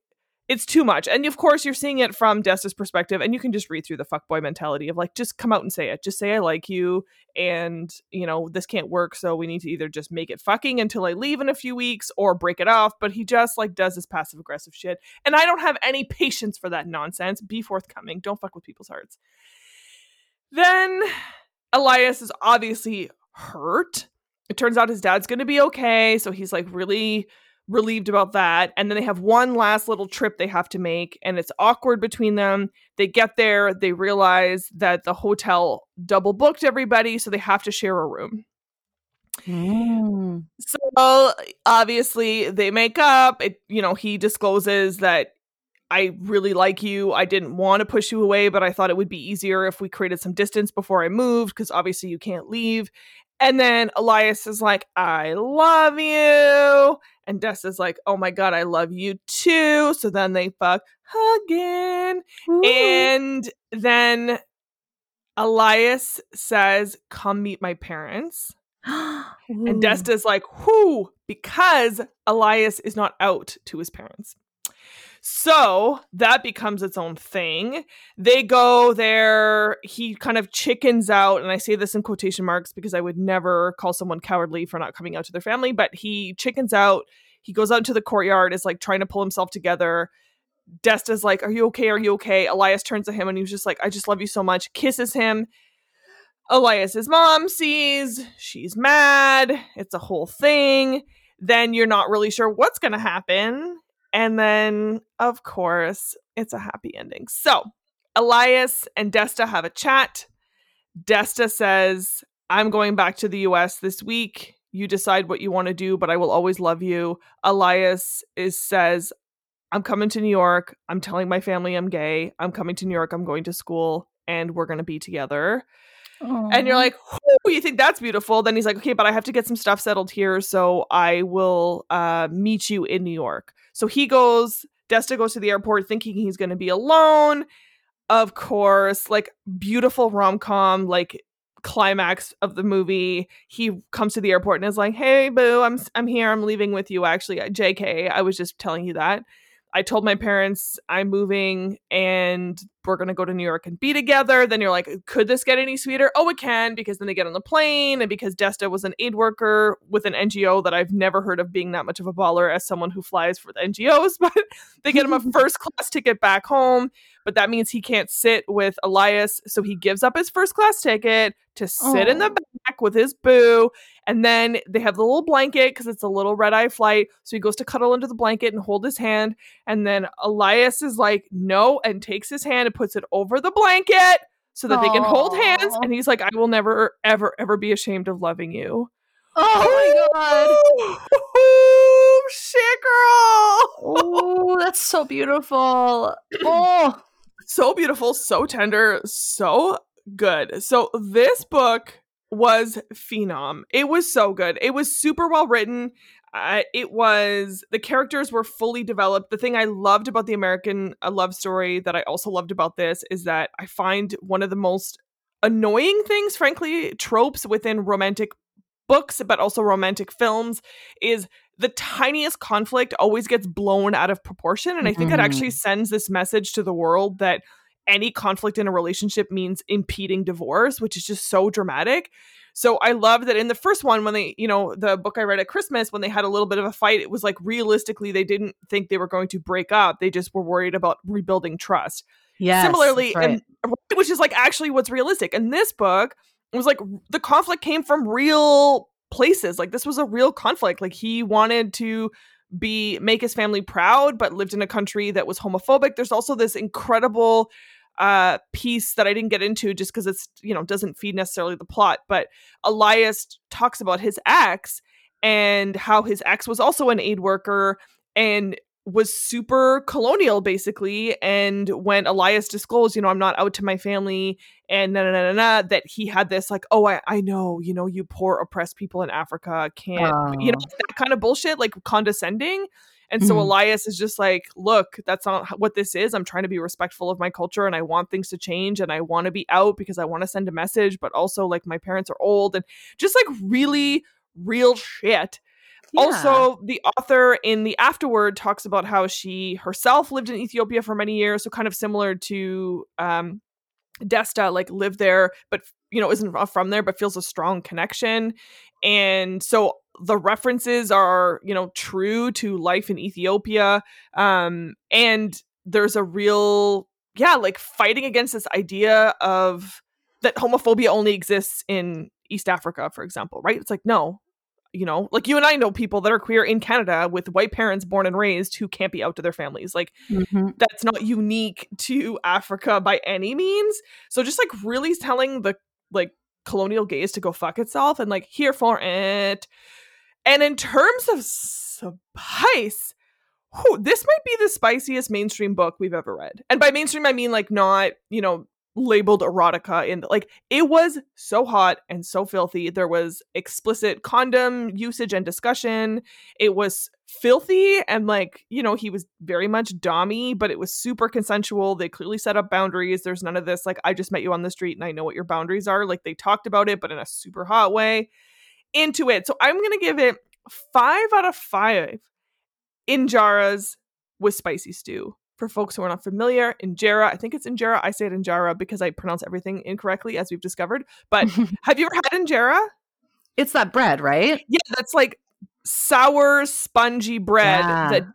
[SPEAKER 2] it's too much. And of course, you're seeing it from Desta's perspective, and you can just read through the fuckboy mentality of like, just come out and say it. Just say I like you, and you know, this can't work. So we need to either just make it fucking until I leave in a few weeks or break it off. But he just like does this passive aggressive shit. And I don't have any patience for that nonsense. Be forthcoming. Don't fuck with people's hearts. Then Elias is obviously hurt. It turns out his dad's going to be okay. So he's like really relieved about that. And then they have one last little trip they have to make, and it's awkward between them. They get there, they realize that the hotel double booked everybody, so they have to share a room.
[SPEAKER 1] Mm.
[SPEAKER 2] So obviously they make up. It, you know, he discloses that I really like you. I didn't want to push you away, but I thought it would be easier if we created some distance before I moved because obviously you can't leave. And then Elias is like, I love you. And Desta's like, oh my God, I love you too. So then they fuck again. And then Elias says, come meet my parents. And Desta's like, whoo, because Elias is not out to his parents. So that becomes its own thing. They go there. He kind of chickens out. And I say this in quotation marks because I would never call someone cowardly for not coming out to their family, but he chickens out. He goes out into the courtyard, is like trying to pull himself together. Desta's like, Are you okay? Are you okay? Elias turns to him and he was just like, I just love you so much. Kisses him. Elias's mom sees. She's mad. It's a whole thing. Then you're not really sure what's going to happen. And then, of course, it's a happy ending. So, Elias and Desta have a chat. Desta says, I'm going back to the US this week. You decide what you want to do, but I will always love you. Elias is says, I'm coming to New York. I'm telling my family I'm gay. I'm coming to New York. I'm going to school and we're going to be together. And you're like, "Whew, you think that's beautiful? Then he's like, okay, but I have to get some stuff settled here, so I will uh, meet you in New York. So he goes. Desta goes to the airport thinking he's going to be alone. Of course, like beautiful rom com, like climax of the movie. He comes to the airport and is like, "Hey, boo, I'm I'm here. I'm leaving with you. Actually, Jk, I was just telling you that." I told my parents I'm moving and we're going to go to New York and be together. Then you're like, could this get any sweeter? Oh, it can, because then they get on the plane. And because Desta was an aid worker with an NGO that I've never heard of being that much of a baller as someone who flies for the NGOs, but they get him a first class ticket back home. But that means he can't sit with Elias. So he gives up his first class ticket to sit in the. Back with his boo. And then they have the little blanket because it's a little red eye flight. So he goes to cuddle under the blanket and hold his hand. And then Elias is like, no, and takes his hand and puts it over the blanket so that they can hold hands. And he's like, I will never, ever, ever be ashamed of loving you.
[SPEAKER 1] Oh my god.
[SPEAKER 2] Ooh, shit, girl.
[SPEAKER 1] Oh, that's so beautiful. Oh,
[SPEAKER 2] so beautiful, so tender, so good. So this book was phenom. It was so good. It was super well written. Uh, it was the characters were fully developed. The thing I loved about the American uh, love story that I also loved about this is that I find one of the most annoying things, frankly, tropes within romantic books, but also romantic films, is the tiniest conflict always gets blown out of proportion. And I think it actually sends this message to the world that any conflict in a relationship means impeding divorce, which is just so dramatic. So I love that in the first one, when they, you know, the book I read at Christmas, when they had a little bit of a fight, it was like realistically, they didn't think they were going to break up. They just were worried about rebuilding trust.
[SPEAKER 1] Yeah.
[SPEAKER 2] Similarly,
[SPEAKER 1] right.
[SPEAKER 2] and, which is like actually what's realistic. In this book, it was like the conflict came from real places. Like this was a real conflict. Like he wanted to be make his family proud, but lived in a country that was homophobic. There's also this incredible uh piece that I didn't get into just because it's you know doesn't feed necessarily the plot, but Elias talks about his ex and how his ex was also an aid worker and was super colonial basically and when elias disclosed you know i'm not out to my family and na na na na, that he had this like oh I, I know you know you poor oppressed people in africa can't oh. you know that kind of bullshit like condescending and so mm-hmm. elias is just like look that's not what this is i'm trying to be respectful of my culture and i want things to change and i want to be out because i want to send a message but also like my parents are old and just like really real shit yeah. Also, the author in the afterword talks about how she herself lived in Ethiopia for many years, so kind of similar to um, Desta, like lived there, but you know isn't from there, but feels a strong connection. And so the references are you know true to life in Ethiopia, um, and there's a real yeah like fighting against this idea of that homophobia only exists in East Africa, for example, right? It's like, no, you know, like you and I know people that are queer in Canada with white parents born and raised who can't be out to their families. Like mm-hmm. that's not unique to Africa by any means. So just like really telling the like colonial gaze to go fuck itself and like here for it. And in terms of spice, whew, this might be the spiciest mainstream book we've ever read. And by mainstream I mean like not, you know, labeled erotica in the, like it was so hot and so filthy. There was explicit condom usage and discussion. It was filthy and like you know he was very much dommy but it was super consensual. They clearly set up boundaries. There's none of this like i just met you on the street and i know what your boundaries are. Like they talked about it but in a super hot way into it so i'm gonna give it five out of five injaras with spicy stew for folks who are not familiar, injera, I think it's injera. I say it injera because I pronounce everything incorrectly, as we've discovered. But have you ever had injera?
[SPEAKER 1] It's that bread, right?
[SPEAKER 2] Yeah, that's like sour, spongy bread yeah. that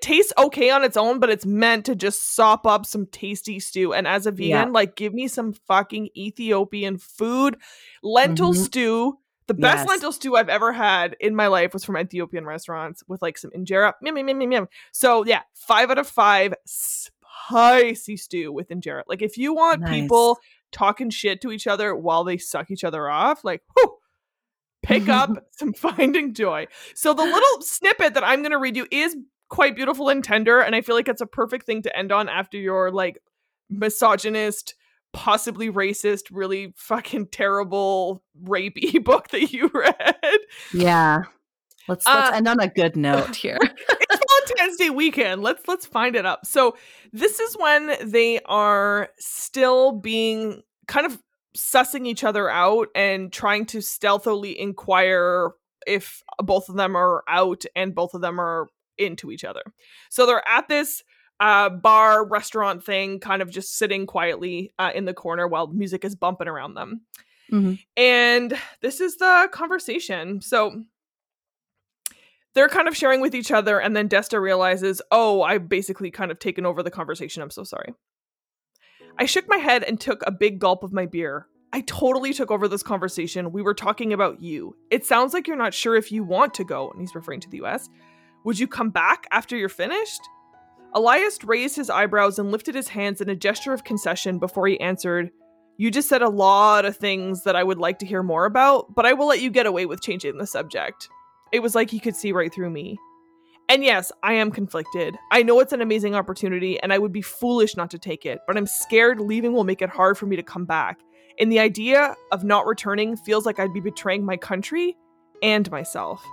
[SPEAKER 2] tastes okay on its own, but it's meant to just sop up some tasty stew. And as a vegan, yeah. like give me some fucking Ethiopian food, lentil mm-hmm. stew the best yes. lentil stew I've ever had in my life was from Ethiopian restaurants with like some injera. Miam, miam, miam, miam. So yeah, five out of five spicy stew with injera. Like if you want nice. people talking shit to each other while they suck each other off, like whew, pick up some finding joy. So the little snippet that I'm gonna read you is quite beautiful and tender, and I feel like it's a perfect thing to end on after your like misogynist possibly racist, really fucking terrible rapey book that you read.
[SPEAKER 1] Yeah. Let's let's uh, end on a good note here.
[SPEAKER 2] it's Valentine's Day weekend. Let's let's find it up. So this is when they are still being kind of sussing each other out and trying to stealthily inquire if both of them are out and both of them are into each other. So they're at this uh, bar restaurant thing, kind of just sitting quietly uh, in the corner while music is bumping around them. Mm-hmm. And this is the conversation. So they're kind of sharing with each other, and then Desta realizes, oh, I've basically kind of taken over the conversation. I'm so sorry. I shook my head and took a big gulp of my beer. I totally took over this conversation. We were talking about you. It sounds like you're not sure if you want to go, and he's referring to the US. Would you come back after you're finished? Elias raised his eyebrows and lifted his hands in a gesture of concession before he answered, You just said a lot of things that I would like to hear more about, but I will let you get away with changing the subject. It was like he could see right through me. And yes, I am conflicted. I know it's an amazing opportunity and I would be foolish not to take it, but I'm scared leaving will make it hard for me to come back. And the idea of not returning feels like I'd be betraying my country and myself.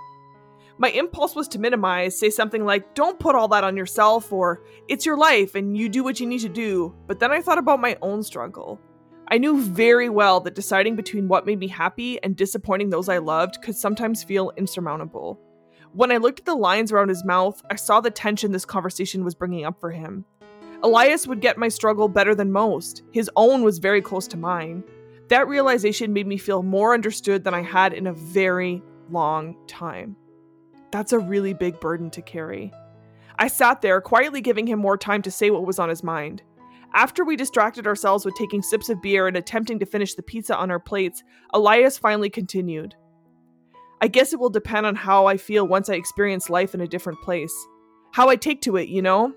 [SPEAKER 2] My impulse was to minimize, say something like, don't put all that on yourself, or it's your life and you do what you need to do. But then I thought about my own struggle. I knew very well that deciding between what made me happy and disappointing those I loved could sometimes feel insurmountable. When I looked at the lines around his mouth, I saw the tension this conversation was bringing up for him. Elias would get my struggle better than most. His own was very close to mine. That realization made me feel more understood than I had in a very long time. That's a really big burden to carry. I sat there, quietly giving him more time to say what was on his mind. After we distracted ourselves with taking sips of beer and attempting to finish the pizza on our plates, Elias finally continued. I guess it will depend on how I feel once I experience life in a different place. How I take to it, you know?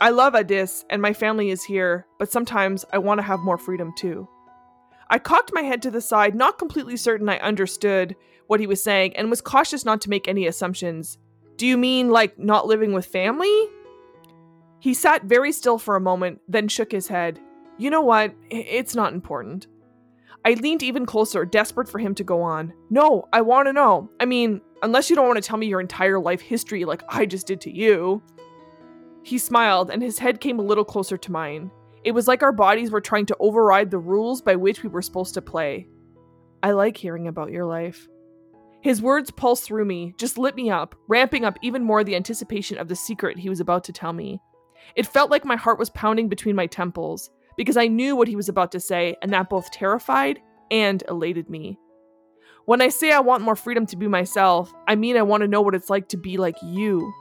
[SPEAKER 2] I love Addis and my family is here, but sometimes I want to have more freedom too. I cocked my head to the side, not completely certain I understood what he was saying, and was cautious not to make any assumptions. Do you mean like not living with family? He sat very still for a moment, then shook his head. You know what? It's not important. I leaned even closer, desperate for him to go on. No, I want to know. I mean, unless you don't want to tell me your entire life history like I just did to you. He smiled, and his head came a little closer to mine. It was like our bodies were trying to override the rules by which we were supposed to play. I like hearing about your life. His words pulsed through me, just lit me up, ramping up even more the anticipation of the secret he was about to tell me. It felt like my heart was pounding between my temples, because I knew what he was about to say, and that both terrified and elated me. When I say I want more freedom to be myself, I mean I want to know what it's like to be like you.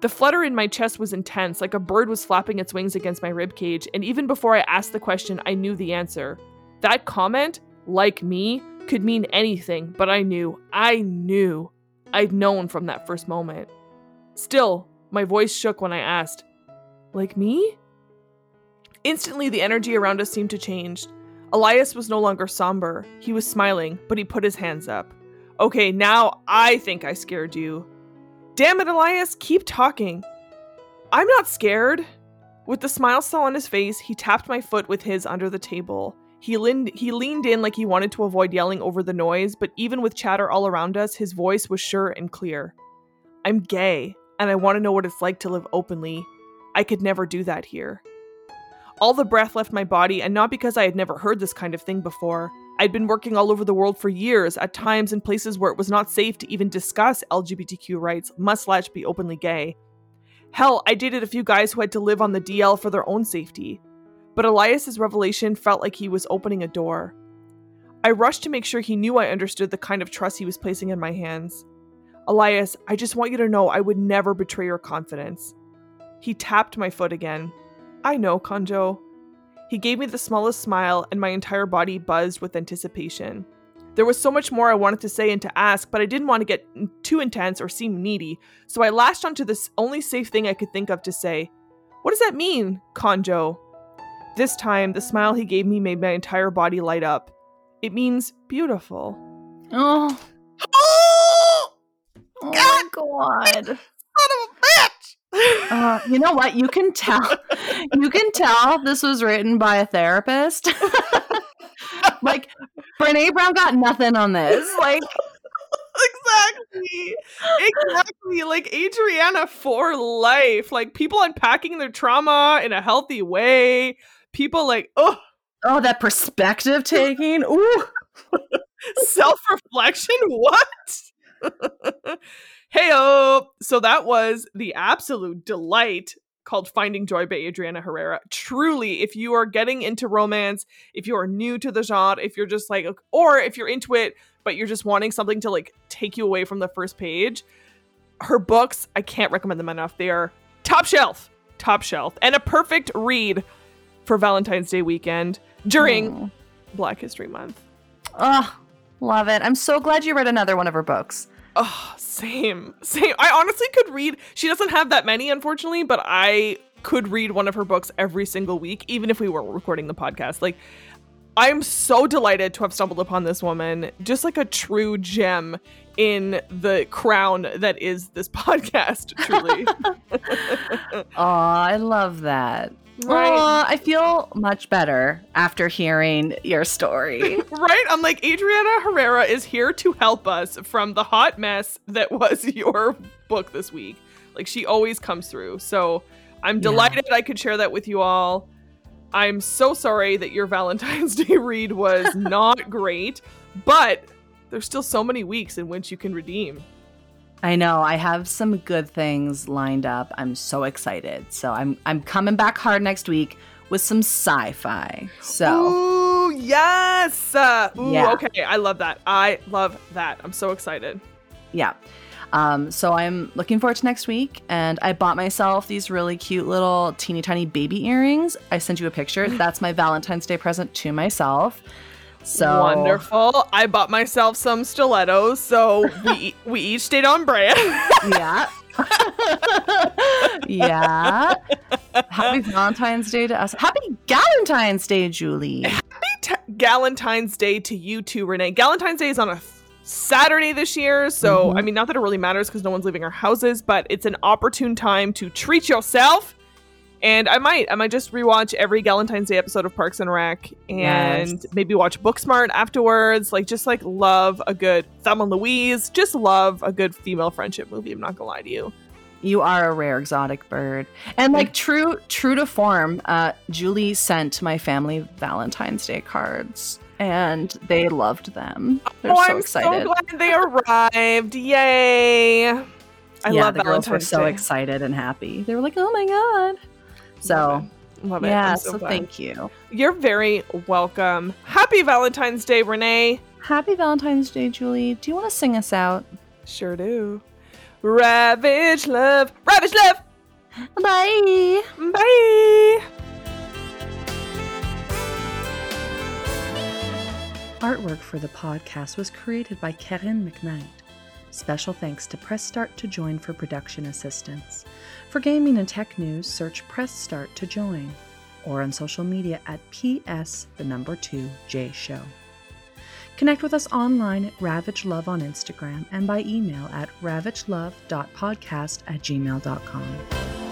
[SPEAKER 2] The flutter in my chest was intense, like a bird was flapping its wings against my ribcage, and even before I asked the question, I knew the answer. That comment, like me, could mean anything, but I knew, I knew, I'd known from that first moment. Still, my voice shook when I asked, Like me? Instantly, the energy around us seemed to change. Elias was no longer somber. He was smiling, but he put his hands up. Okay, now I think I scared you. Damn it, Elias, keep talking. I'm not scared. With the smile still on his face, he tapped my foot with his under the table. He leaned, he leaned in like he wanted to avoid yelling over the noise, but even with chatter all around us, his voice was sure and clear. I'm gay, and I want to know what it's like to live openly. I could never do that here. All the breath left my body, and not because I had never heard this kind of thing before. I'd been working all over the world for years, at times in places where it was not safe to even discuss LGBTQ rights, must let be openly gay. Hell, I dated a few guys who had to live on the DL for their own safety. But Elias's revelation felt like he was opening a door. I rushed to make sure he knew I understood the kind of trust he was placing in my hands. Elias, I just want you to know I would never betray your confidence. He tapped my foot again. I know, Kanjo. He gave me the smallest smile, and my entire body buzzed with anticipation. There was so much more I wanted to say and to ask, but I didn't want to get too intense or seem needy, so I latched onto this only safe thing I could think of to say. What does that mean, Kanjo? This time, the smile he gave me made my entire body light up. It means beautiful.
[SPEAKER 1] Oh.
[SPEAKER 2] Oh,
[SPEAKER 1] oh God.
[SPEAKER 2] Son of a bitch!
[SPEAKER 1] Uh, you know what? You can tell. You can tell this was written by a therapist. like Brene Brown got nothing on this. Like
[SPEAKER 2] exactly, exactly. Like Adriana for life. Like people unpacking their trauma in a healthy way. People like oh
[SPEAKER 1] oh that perspective taking. Ooh,
[SPEAKER 2] self reflection. What? Heyo! So that was the absolute delight called Finding Joy by Adriana Herrera. Truly, if you are getting into romance, if you are new to the genre, if you're just like, or if you're into it, but you're just wanting something to like take you away from the first page, her books, I can't recommend them enough. They are top shelf, top shelf, and a perfect read for Valentine's Day weekend during oh. Black History Month.
[SPEAKER 1] Oh, love it. I'm so glad you read another one of her books.
[SPEAKER 2] Oh, same. Same. I honestly could read. She doesn't have that many, unfortunately, but I could read one of her books every single week, even if we weren't recording the podcast. Like, I'm so delighted to have stumbled upon this woman, just like a true gem in the crown that is this podcast, truly.
[SPEAKER 1] oh, I love that. Right. Aww, I feel much better after hearing your story.
[SPEAKER 2] right? I'm like, Adriana Herrera is here to help us from the hot mess that was your book this week. Like, she always comes through. So I'm delighted yeah. I could share that with you all. I'm so sorry that your Valentine's Day read was not great, but there's still so many weeks in which you can redeem.
[SPEAKER 1] I know. I have some good things lined up. I'm so excited. So I'm I'm coming back hard next week with some sci-fi. So
[SPEAKER 2] Ooh, yes. Uh, ooh, yeah. okay. I love that. I love that. I'm so excited.
[SPEAKER 1] Yeah. Um, so I'm looking forward to next week, and I bought myself these really cute little teeny tiny baby earrings. I sent you a picture. That's my Valentine's Day present to myself. So
[SPEAKER 2] wonderful! I bought myself some stilettos, so we we each stayed on brand.
[SPEAKER 1] yeah. yeah. Happy Valentine's Day to us. Happy Galentine's Day, Julie.
[SPEAKER 2] Happy t- Galentine's Day to you too, Renee. Galentine's Day is on a Saturday this year, so
[SPEAKER 1] Mhm.
[SPEAKER 2] I mean, not that it really matters because no one's leaving our houses, but it's an opportune time to treat yourself. And I might, I might just rewatch every Galentine's Day episode of Parks and Rec, and
[SPEAKER 1] Yes.
[SPEAKER 2] maybe watch Booksmart afterwards. Like, just like love a good Thelma and Louise. Just love a good female friendship movie. I'm not gonna lie to you.
[SPEAKER 1] You are a rare exotic bird. And like true true to form, uh, Julie sent my family Valentine's Day cards and they loved them. They're
[SPEAKER 2] oh,
[SPEAKER 1] so
[SPEAKER 2] I'm
[SPEAKER 1] excited.
[SPEAKER 2] so glad they arrived! Yay! I
[SPEAKER 1] yeah,
[SPEAKER 2] love
[SPEAKER 1] the girls were so
[SPEAKER 2] Day.
[SPEAKER 1] excited and happy. They were like, "Oh my god!" So
[SPEAKER 2] Love it. Love it.
[SPEAKER 1] yeah,
[SPEAKER 2] I'm
[SPEAKER 1] so,
[SPEAKER 2] so,
[SPEAKER 1] thank you.
[SPEAKER 2] You're very welcome. Happy Valentine's Day, Renee.
[SPEAKER 1] Happy Valentine's Day, Julie. Do you want to sing us out?
[SPEAKER 2] Sure do. Ravage love. Ravage love.
[SPEAKER 1] Bye.
[SPEAKER 2] Bye.
[SPEAKER 1] Artwork for the podcast was created by Karen McKnight. Special thanks to Press Start to Join for production assistance. For gaming and tech news, search Press Start to Join or on social media at PS the number 2 J Show. Connect with us online at Ravage Love on Instagram and by email at ravagelove.podcast at gmail.com.